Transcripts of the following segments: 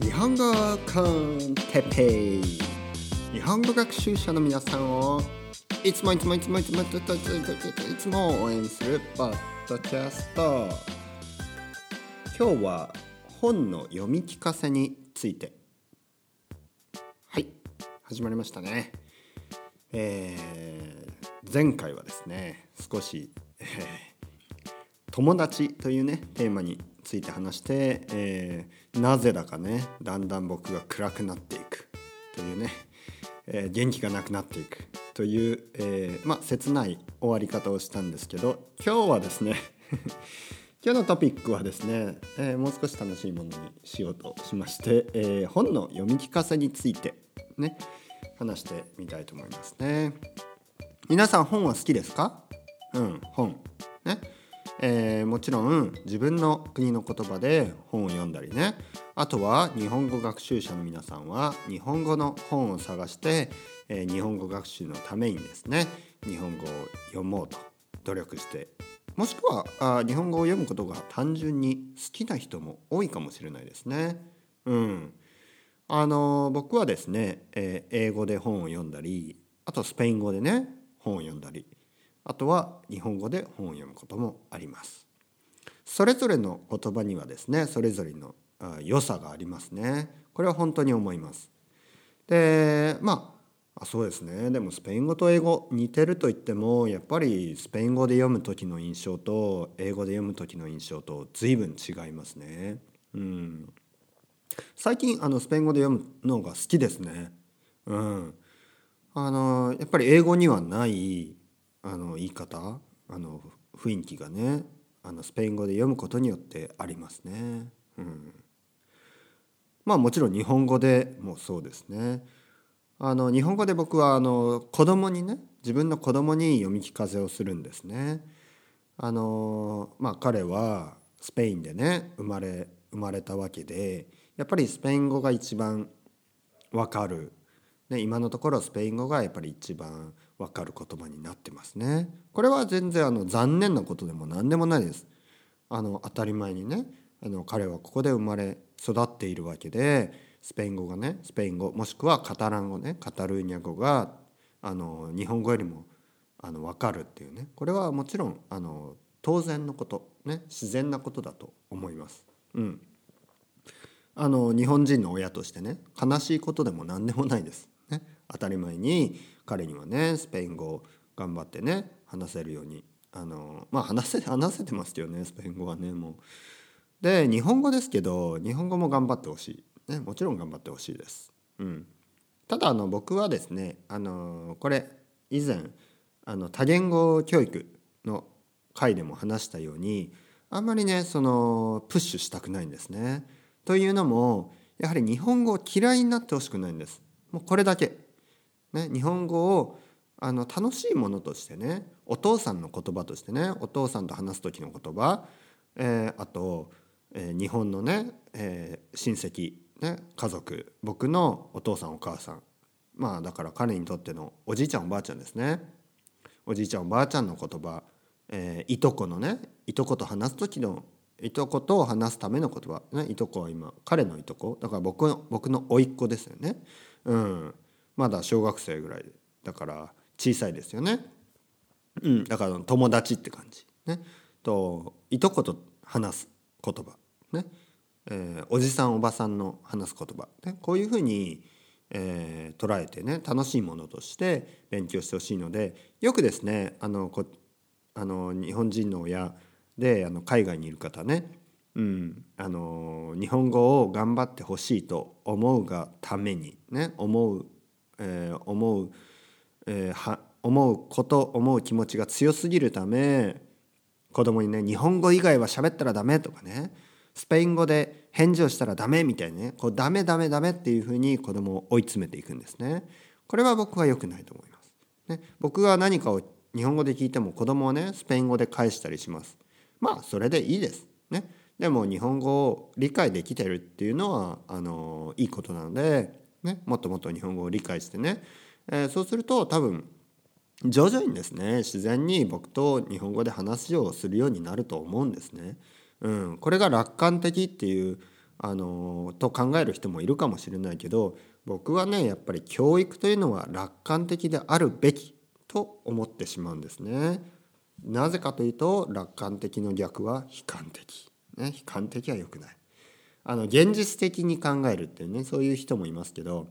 日本語コンテペイ。日本語学習者の皆さんをいつもいつもいつもいつもいつもいつもいつも応援するポッドキャスト今日は本の読み聞かせについてはい始まりましたねえー、前回はですね少し、えー、友達というねテーマについて話して、えー、なぜだかねだんだん僕が暗くなっていく。というね、えー、元気がなくなっていく。という、えー、まあ切ない終わり方をしたんですけど今日はですね 今日のトピックはですね、えー、もう少し楽しいものにしようとしまして、えー、本の読み聞かせについてね話してみたいと思いますね。皆さん本は好きですか？うん本。ね。えー、もちろん自分の国の言葉で本を読んだりね。あとは日本語学習者の皆さんは日本語の本を探して、えー、日本語学習のためにですね日本語を読もうと努力して。もしくはあ日本語を読むことが単純に好きな人も多いかもしれないですね。うん、あの僕はですね、えー、英語で本を読んだりあとスペイン語でね本を読んだり。あとは日本語で本を読むこともあります。それぞれの言葉にはですねそれぞれの良さがありますね。これは本当に思います。でまあそうですねでもスペイン語と英語似てると言ってもやっぱりスペイン語で読む時の印象と英語で読む時の印象と随分違いますね。うん、最近あのスペイン語で読むのが好きですね。うん、あのやっぱり英語にはないあの言い方あの雰囲気がねあのスペイン語で読むことによってありますね。うん、まあもちろん日本語でもそうですね。あの日本語で僕はあの子供にね自分の子供に読み聞かせをするんですね。あのまあ彼はスペインでね生まれ生まれたわけでやっぱりスペイン語が一番わかる、ね、今のところスペイン語がやっぱり一番分かる言葉になってますね。これは全然あの残念なことでも何でもないです。あの当たり前にねあの彼はここで生まれ育っているわけでスペイン語がねスペイン語もしくはカタラン語ねカタルーニャ語があの日本語よりもあの分かるっていうねこれはもちろんあの当然のことね自然なことだと思います。うん、あの日本人の親としてね悲しいことでも何でもないです。ね、当たり前に彼にはねスペイン語を頑張ってね話せるようにあのまあ話せ話せてますよねスペイン語はねもう。で日本語ですけど日本語も頑張ってほしい、ね、もちろん頑張ってほしいです。うん、ただあの僕はですねあのこれ以前あの多言語教育の回でも話したようにあんまりねそのプッシュしたくないんですね。というのもやはり日本語を嫌いになってほしくないんです。もうこれだけね、日本語をあの楽しいものとしてねお父さんの言葉としてねお父さんと話す時の言葉、えー、あと、えー、日本のね、えー、親戚、ね、家族僕のお父さんお母さん。まあだから彼にとってのおじいちゃんおばあちゃんですね。おじいちゃんおばあちゃんの言葉、え、いとこのねいとこと話す時のいとこと話すための言葉、ね、いとこは今彼のいとこ。だから僕の僕の甥っ子ですよね。うん。まだ小学生ぐらいだから小さいですよね。うん、だから友達って感じ。ね、といとこと話す言葉、ね。えー、おじさんおばさんの話す言葉、ね、こういうふうに、えー、捉えてね楽しいものとして勉強してほしいのでよくですねあのこあの日本人の親であの海外にいる方ね、うん、あの日本語を頑張ってほしいと思うがためにね思うえー、思う、えー、は思うこと思う気持ちが強すぎるため子供にね日本語以外は喋ったらダメとかねスペイン語で返事をしたらダメみたいなねこうダメダメダメっていうふうに子供を追い詰めていくんですね。これは僕は良くないと思います。ね、僕が何かを日本語で聞いても子供はねスペイン語で返したりします。まあそれでいいです。ね、でも日本語を理解できてるっていうのはあのいいことなのでね、もっともっと日本語を理解してね、えー、そうすると多分徐々にですね自然に僕と日本語で話をするようになると思うんですね。うん、これが楽観的っていうあのと考える人もいるかもしれないけど僕はねやっぱり教育というのは楽観的であるべきと思ってしまうんですね。なぜかというと楽観的の逆は悲観的。ね、悲観的は良くない。あの現実的に考えるっていうねそういう人もいますけど。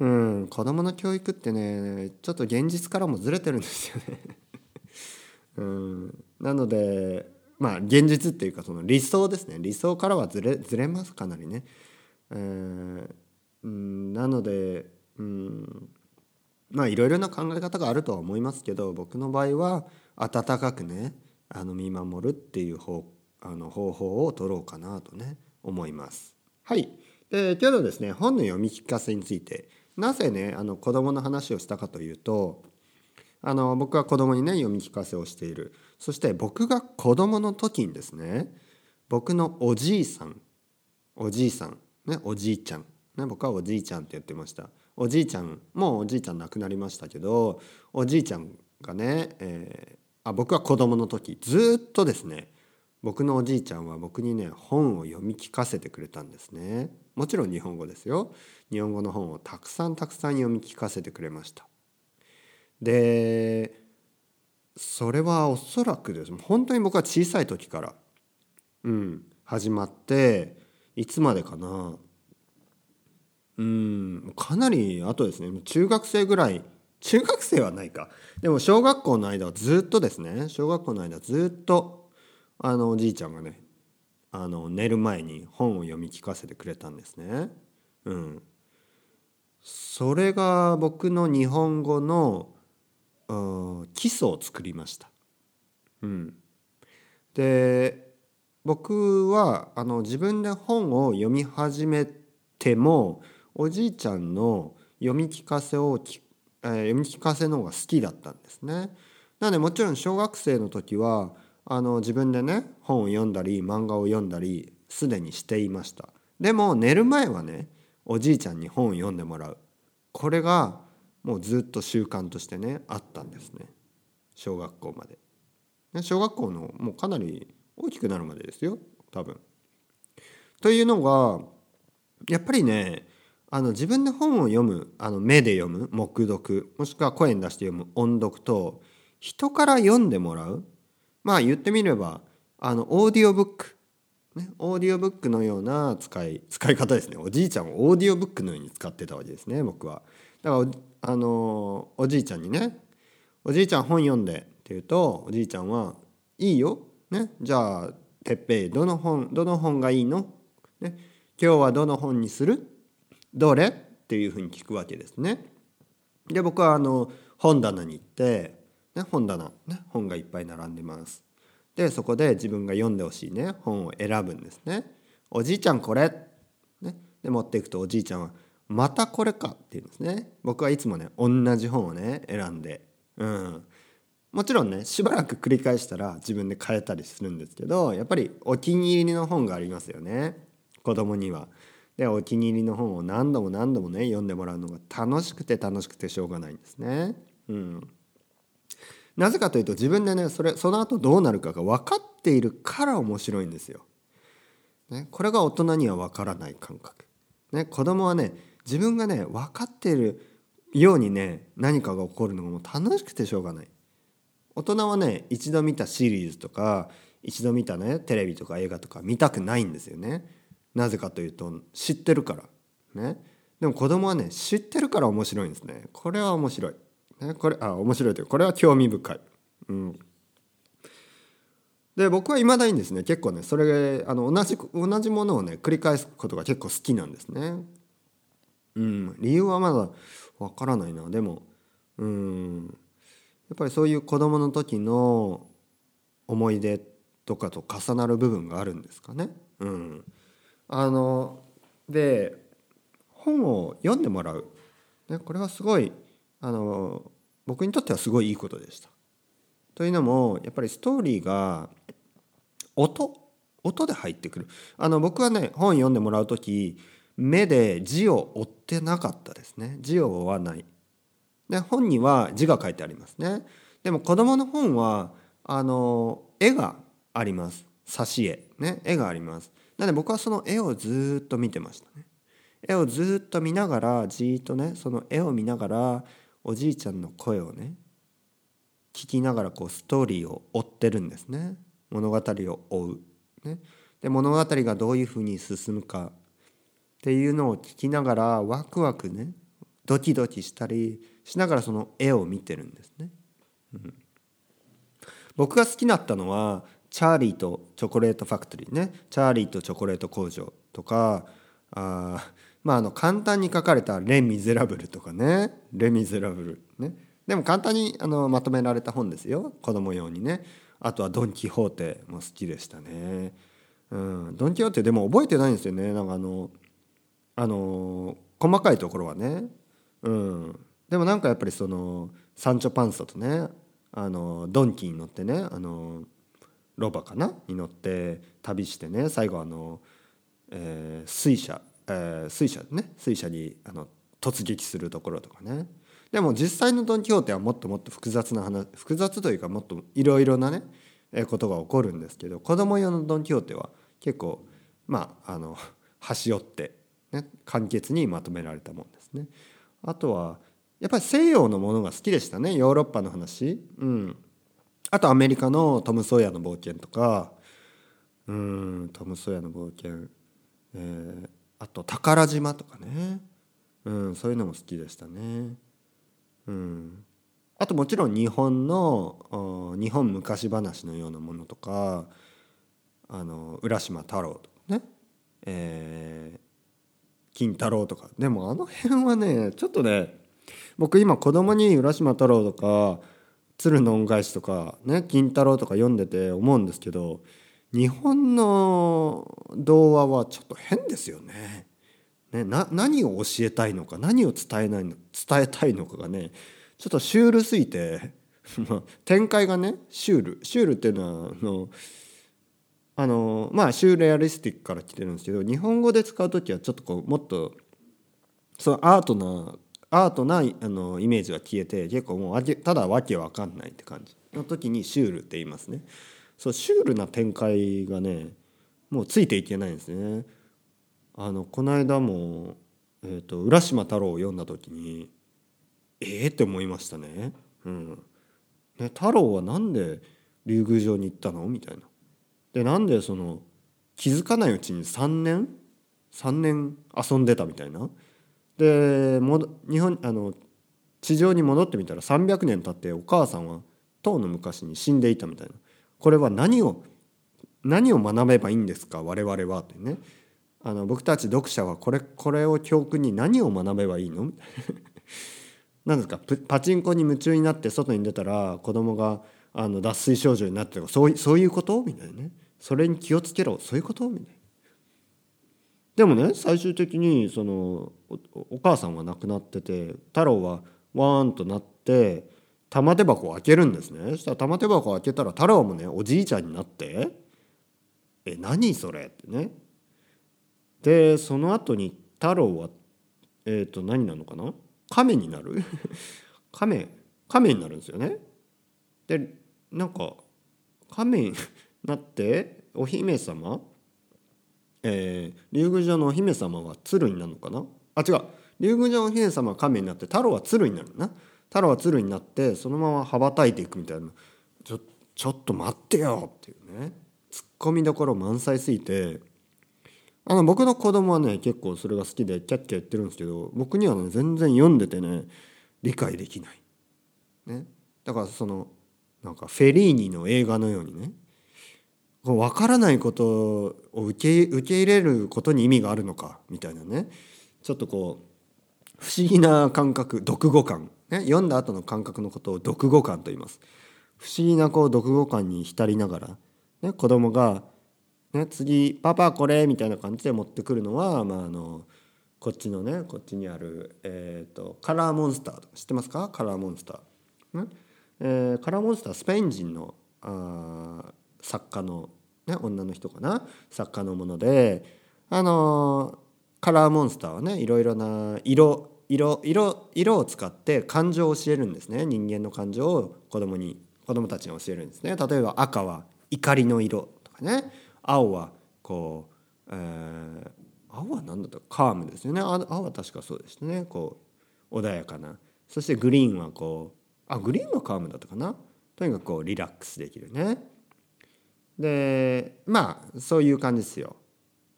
うん子どもの教育ってねちょっと現実からもずれてるんですよね。うんなのでまあ現実っていうかその理想ですね。理想からはずれずれますかなりね。えー、うんなのでうんまあいろいろな考え方があるとは思いますけど僕の場合は温かくねあの見守るっていう方あの方法を取ろうかなとね思います。はい。で今日のですね本の読み聞かせについてなぜねあの子どもの話をしたかというとあの僕は子供にね読み聞かせをしている。そして僕が子供の時にですね僕のおじいさんおじいさんねおじいちゃん、ね、僕はおじいちゃんって言ってました。おじいちゃんもうおじいちゃん亡くなりましたけどおじいちゃんがね、えー、あ僕は子供の時ずっとですね僕のおじいちゃんは僕にね本を読み聞かせてくれたんですね。もちろん日本語ですよ。日本語の本をたくさんたくさん読み聞かせてくれました。でそれはおそらくです。本当に僕は小さい時からうん始まっていつまでかな。うんかなり後ですね。中学生ぐらい。中学生はないか。でも小学校の間はずっとですね。小学校の間ずっとあのおじいちゃんがねあの寝る前に本を読み聞かせてくれたんですね。うん、それが僕の日本語の基礎を作りました。うん、で僕はあの自分で本を読み始めてもおじいちゃんの読み聞かせをき、えー、読み聞かせの方が好きだったんですね。なのでもちろん小学生の時はあの自分でね本を読んだり漫画を読んだりすでにしていました。でも寝る前はねおじいちゃんに本を読んでもらうこれがもうずっと習慣としてねあったんですね小学校まで。小学校のもうかなり大きくなるまでですよ多分。というのがやっぱりねあの自分で本を読むあの目で読む黙読もしくは声に出して読む音読と人から読んでもらうまあ言ってみればあのオーディオブック、ね、オーディオブックのような使い使い方ですねおじいちゃんをオーディオブックのように使ってたわけですね僕は。だからあのおじいちゃんにね「おじいちゃん本読んで」って言うとおじいちゃんは「いいよ」ね、じゃあ「てっぺいどの本どの本がいいの?」ね「今日はどの本にする?」どれ？っていうふうに聞くわけですね。で僕はあの本棚に行って、ね、本棚、ね、本がいっぱい並んでます。でそこで自分が読んでほしいね本を選ぶんですね。おじいちゃんこれ、ね、で持っていくとおじいちゃんは「またこれか」って言うんですね。僕はいつもね同じ本をね選んで、うん、もちろんねしばらく繰り返したら自分で変えたりするんですけどやっぱりお気に入りの本がありますよね子供には。でお気に入りの本を何度も何度もね読んでもらうのが楽しくて楽しくてしょうがないんですね。うん、なぜかというと自分でねそれその後どうなるかが分かっているから面白いんですよ。ね、これが大人には分からない感覚。ね、子供はね自分がね分かっているようにね何かが起こるのがもう楽しくてしょうがない。大人はね一度見たシリーズとか一度見たねテレビとか映画とか見たくないんですよね。なぜかというと知ってるからねでも子供はね知ってるから面白いんですねこれは面白い、ね、これあ面白いというこれは興味深い、うん、で僕はいまだにですね結構ねそれあの同じ同じものをね繰り返すことが結構好きなんですね。うん。理由はまだわからないな。でもうん。やっぱりそういう子供の時の思い出とかと重なる部分があるんですかね。うん。あので本を読んでもらう、ね、これはすごいあの僕にとってはすごいいいことでした。というのもやっぱりストーリーが音？音で入ってくる。あの僕はね本読んでもらう時目で字を追ってなかったですね。字を追わない。で本には字が書いてありますね。でも子供の本はあの絵があります。挿絵。ね絵があります。なので僕はその絵をずっと見てましたね。絵をずっと見ながらじーっとねその絵を見ながらおじいちゃんの声をね聞きながらこうストーリーを追ってるんですね。物語を追う、ね、で物語がどういうふうに進むか。っていうのを聞きながらワクワクねドキドキしたりしながらその絵を見てるんですね。うん、僕が好きだったのは「チャーリーとチョコレートファクトリー」ね「チャーリーとチョコレート工場」とかあまああの簡単に書かれた「レ・ミゼラブル」とかね「レ・ミゼラブル」ね。でも簡単にあのまとめられた本ですよ。子供用にね。あとは「ドン・キホーテ」も好きでしたね。うん、ドン・キホーテでも覚えてないんですよね。なんかあのあの細かいところはね、うん、でもなんかやっぱりそのサンチョ・パンサとね。あのドンキに乗ってね。あのロバかな？に乗って旅してね。最後あの、えー、水車、えー、水車ね水車にあの突撃するところとかね。でも実際のドン・キホーテはもっともっと複雑な話複雑というかもっといろいろなねことが起こるんですけど子供用のドン・キホーテは結構まああの 端折ってね、簡潔にまとめられたもんですね。あとはやっぱり西洋のものが好きでしたね。ヨーロッパの話。うん、あとアメリカのトム・ソーヤの冒険とか。うんトム・ソーヤの冒険、えー、あと宝島とかね、うん、そういうのも好きでしたね。うん、あともちろん日本の日本昔話のようなものとかあの浦島太郎とかね、えー、金太郎とか。でもあの辺はねちょっとね僕今子供に浦島太郎とか鶴の恩返しとかね金太郎とか読んでて思うんですけど日本の童話はちょっと変ですよね。ねな何を教えたいのか何を伝えないの伝えたいのかがねちょっとシュールすぎて 展開がねシュールシュールっていうのはあのあのまあシューレアリスティックから来てるんですけど日本語で使う時はちょっとこうもっとそのアートなアートなあのイメージが消えて結構もうただわけわかんないって感じの時にシュールって言いますね。そうシュールな展開がねもうついていけないんですね。あのこの間も、えーと、浦島太郎を読んだ時にええー、って思いましたね。うん、ね太郎はなんで竜宮城に行ったの？みたいな。でなんでその気づかないうちに3年？3年遊んでたみたいなで日本あの地上に戻ってみたら300年経ってお母さんは唐の昔に死んでいたみたいなこれは何を何を学べばいいんですか？我々はってね。あの僕たち読者はこれこれを教訓に何を学べばいいの？何ですか？パチンコに夢中になって外に出たら子供があの脱水症状になってとかそうそういうこと？みたいなね。それに気をつけろ。そういうこと？みたいな。でもね最終的にそのお母さんは亡くなってて太郎はワーンとなって玉手箱を開けるんですね。そしたら玉手箱を開けたら太郎もねおじいちゃんになって「え何それ?」ってね。でその後に太郎はえっ、ー、と何なのかな？亀になる？亀亀になるんですよね。でなんか亀になってお姫様えー、竜宮城のお姫様は鶴になるのかな？あ違う。竜宮城のお姫様は亀になって太郎は鶴になるな。太郎は鶴になってそのまま羽ばたいていくみたいなちょちょっと待ってよっていうねツッコミどころ満載すぎてあの僕の子供はね結構それが好きでキャッキャ言ってるんですけど僕にはね全然読んでてね理解できない。ね、だからそのなんかフェリーニの映画のようにね分からないことを受け受け入れることに意味があるのかみたいなねちょっとこう不思議な感覚読後感、ね、読んだ後の感覚のことを読後感と言います。不思議なこう読後感に浸りながら、ね、子供が、ね、次「パパこれ」みたいな感じで持ってくるのは、まあ、あのこっちのねこっちにある、えーと、カラーモンスター知ってますか？カラーモンスター、ね？えー、カラーモンスタースペイン人のあ作家の、ね、女の人かな？作家のものであのカラーモンスターはねいろいろな色色色色を使って感情を教えるんですね。人間の感情を子供に子供たちに教えるんですね。例えば赤は怒りの色とかね。青はこうえー、青は何だった？カームですよね。青は確かそうでしたね。こう穏やかな。そしてグリーンはこうあグリーンはカームだったかな？とにかくこうリラックスできるね。でまあそういう感じですよ。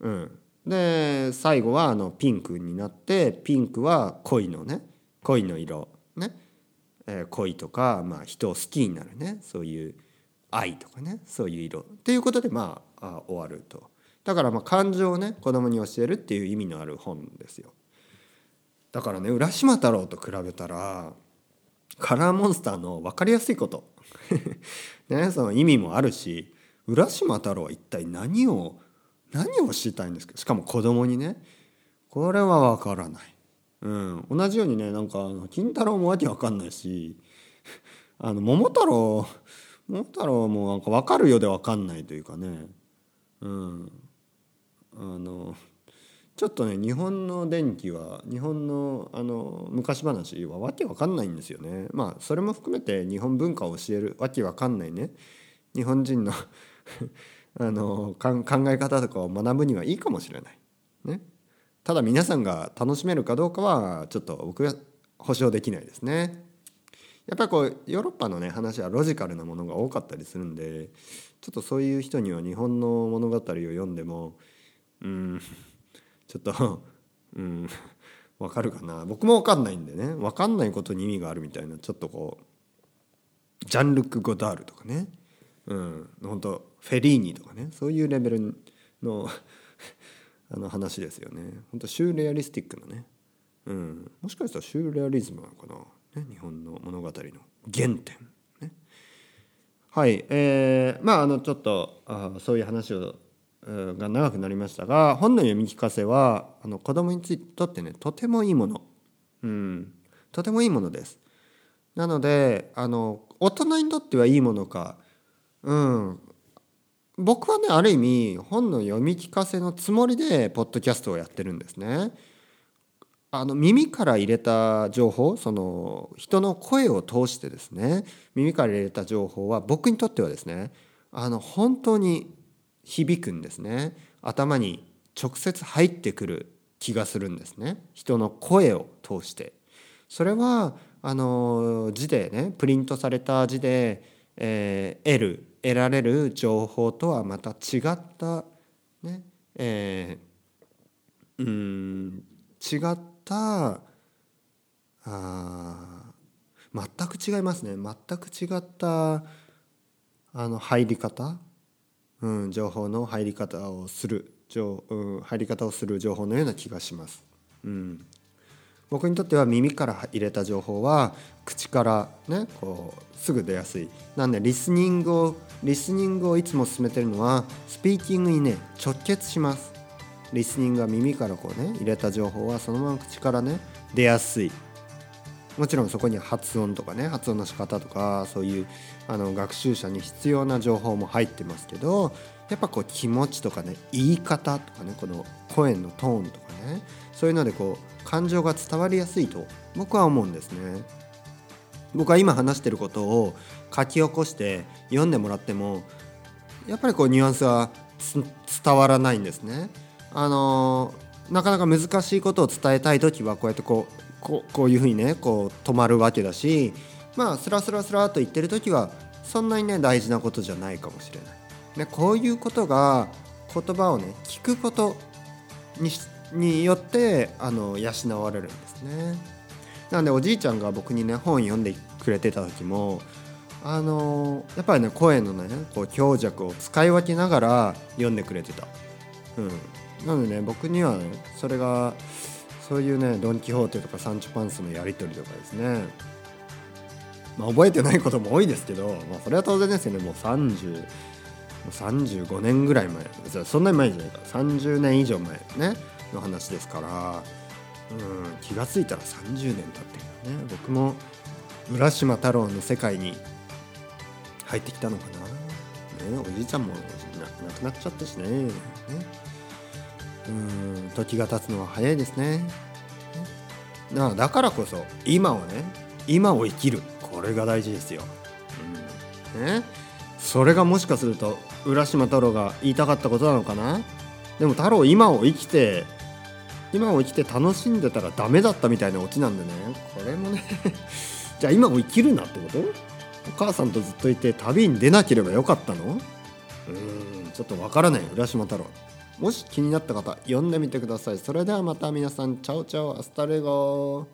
うん、で最後はあのピンクになってピンクは恋のね恋の色ね、えー、恋とか、まあ、人を好きになるね。そういう愛とかね。そういう色。っていうことでまあ終わると。だからまあ感情をね子供に教えるっていう意味のある本ですよ。だからね浦島太郎と比べたらカラーモンスターの分かりやすいこと。ねその意味もあるし浦島太郎は一体何を何をしたいんですか？しかも子供にね。これは分からない、うん、同じようにねなんか金太郎もわけ分かんないし あの桃太郎桃太郎もなんか分かるようで分かんないというかね。うん。あのちょっとね日本の電気は日本のあの昔話はわけわかんないんですよね。まあそれも含めて日本文化を教えるわけわかんないね。日本人のあの考え方とかを学ぶにはいいかもしれない。ね、ただ皆さんが楽しめるかどうかはちょっと僕は保証できないですね。やっぱりこうヨーロッパのね話はロジカルなものが多かったりするんでちょっとそういう人には日本の物語を読んでもうんちょっとうんわかるかな僕もわかんないんでねわかんないことに意味があるみたいなちょっとこうジャンルク・ゴダールとかねうん。本当フェリーニとかねそういうレベルの あの話ですよね。本当シューレアリスティックなね、うん、もしかしたらシューレアリズムなのかな、ね、日本の物語の原点。ね。はい。えー、まああのちょっとあそういう話をが長くなりましたが本の読み聞かせはあの子供にとってねとてもいいもの、うん、とてもいいものです。なのであの大人にとってはいいものか、うん、僕はねある意味本の読み聞かせのつもりでポッドキャストをやってるんですね。あの耳から入れた情報その人の声を通してですね耳から入れた情報は僕にとってはですねあの本当に響くんですね。頭に直接入ってくる気がするんですね。人の声を通して。それはあの字でねプリントされた字で、えー、得る得られる情報とはまた違ったねえー、うん違ったあ全く違いますね全く違ったあの入り方うん、情報の入り方をする情、うん、入り方をする情報のような気がします。うん、僕にとっては耳から入れた情報は口からねこうすぐ出やすい。なんでリスニングをリスニングをいつも進めてるのはスピーキングにね直結します。リスニングは耳からこうね入れた情報はそのまま口からね出やすい。もちろんそこには発音とかね発音の仕方とかそういうあの学習者に必要な情報も入ってますけどやっぱこう気持ちとかね言い方とかねこの声のトーンとかねそういうのでこう感情が伝わりやすいと僕は思うんですね。僕は今話してることを書き起こして読んでもらってもやっぱりこうニュアンスは伝わらないんですね。あのなかなか難しいことを伝えたい時はこうやってこうこうこういうふうにねこう止まるわけだしまあスラスラスラと言ってる時はそんなにね大事なことじゃないかもしれない。でこういうことが言葉をね聞くことにによってあの養われるんですね。なのでおじいちゃんが僕にね本読んでくれてた時もあのやっぱりね声のねこう強弱を使い分けながら読んでくれてた。うん、なのでね僕には、ね、それがそういうねドン・キホーテとかサンチュパンスのやり取りとかですね。まあ覚えてないことも多いですけど、まあ、それは当然ですよね。もう30 35年ぐらい前。そんなに前じゃないか30年以上前ね。の話ですからうん気が付いたら30年経ってるよね。僕も浦島太郎の世界に入ってきたのかな、ね、おじいちゃんも亡くなっちゃったしね。ねうん時が経つのは早いですね。だだからこそ今をね今を生きる。これが大事ですよ、うんね、それがもしかすると浦島太郎が言いたかったことなのかな。でも太郎今を生きて今を生きて楽しんでたらダメだったみたいなオチなんでね。これもね。じゃあ今を生きるなってこと？お母さんとずっといて旅に出なければよかったの？うーん。ちょっとわからない。浦島太郎。もし気になった方読んでみてください。それではまた皆さん。チャオチャオ。アスタレゴ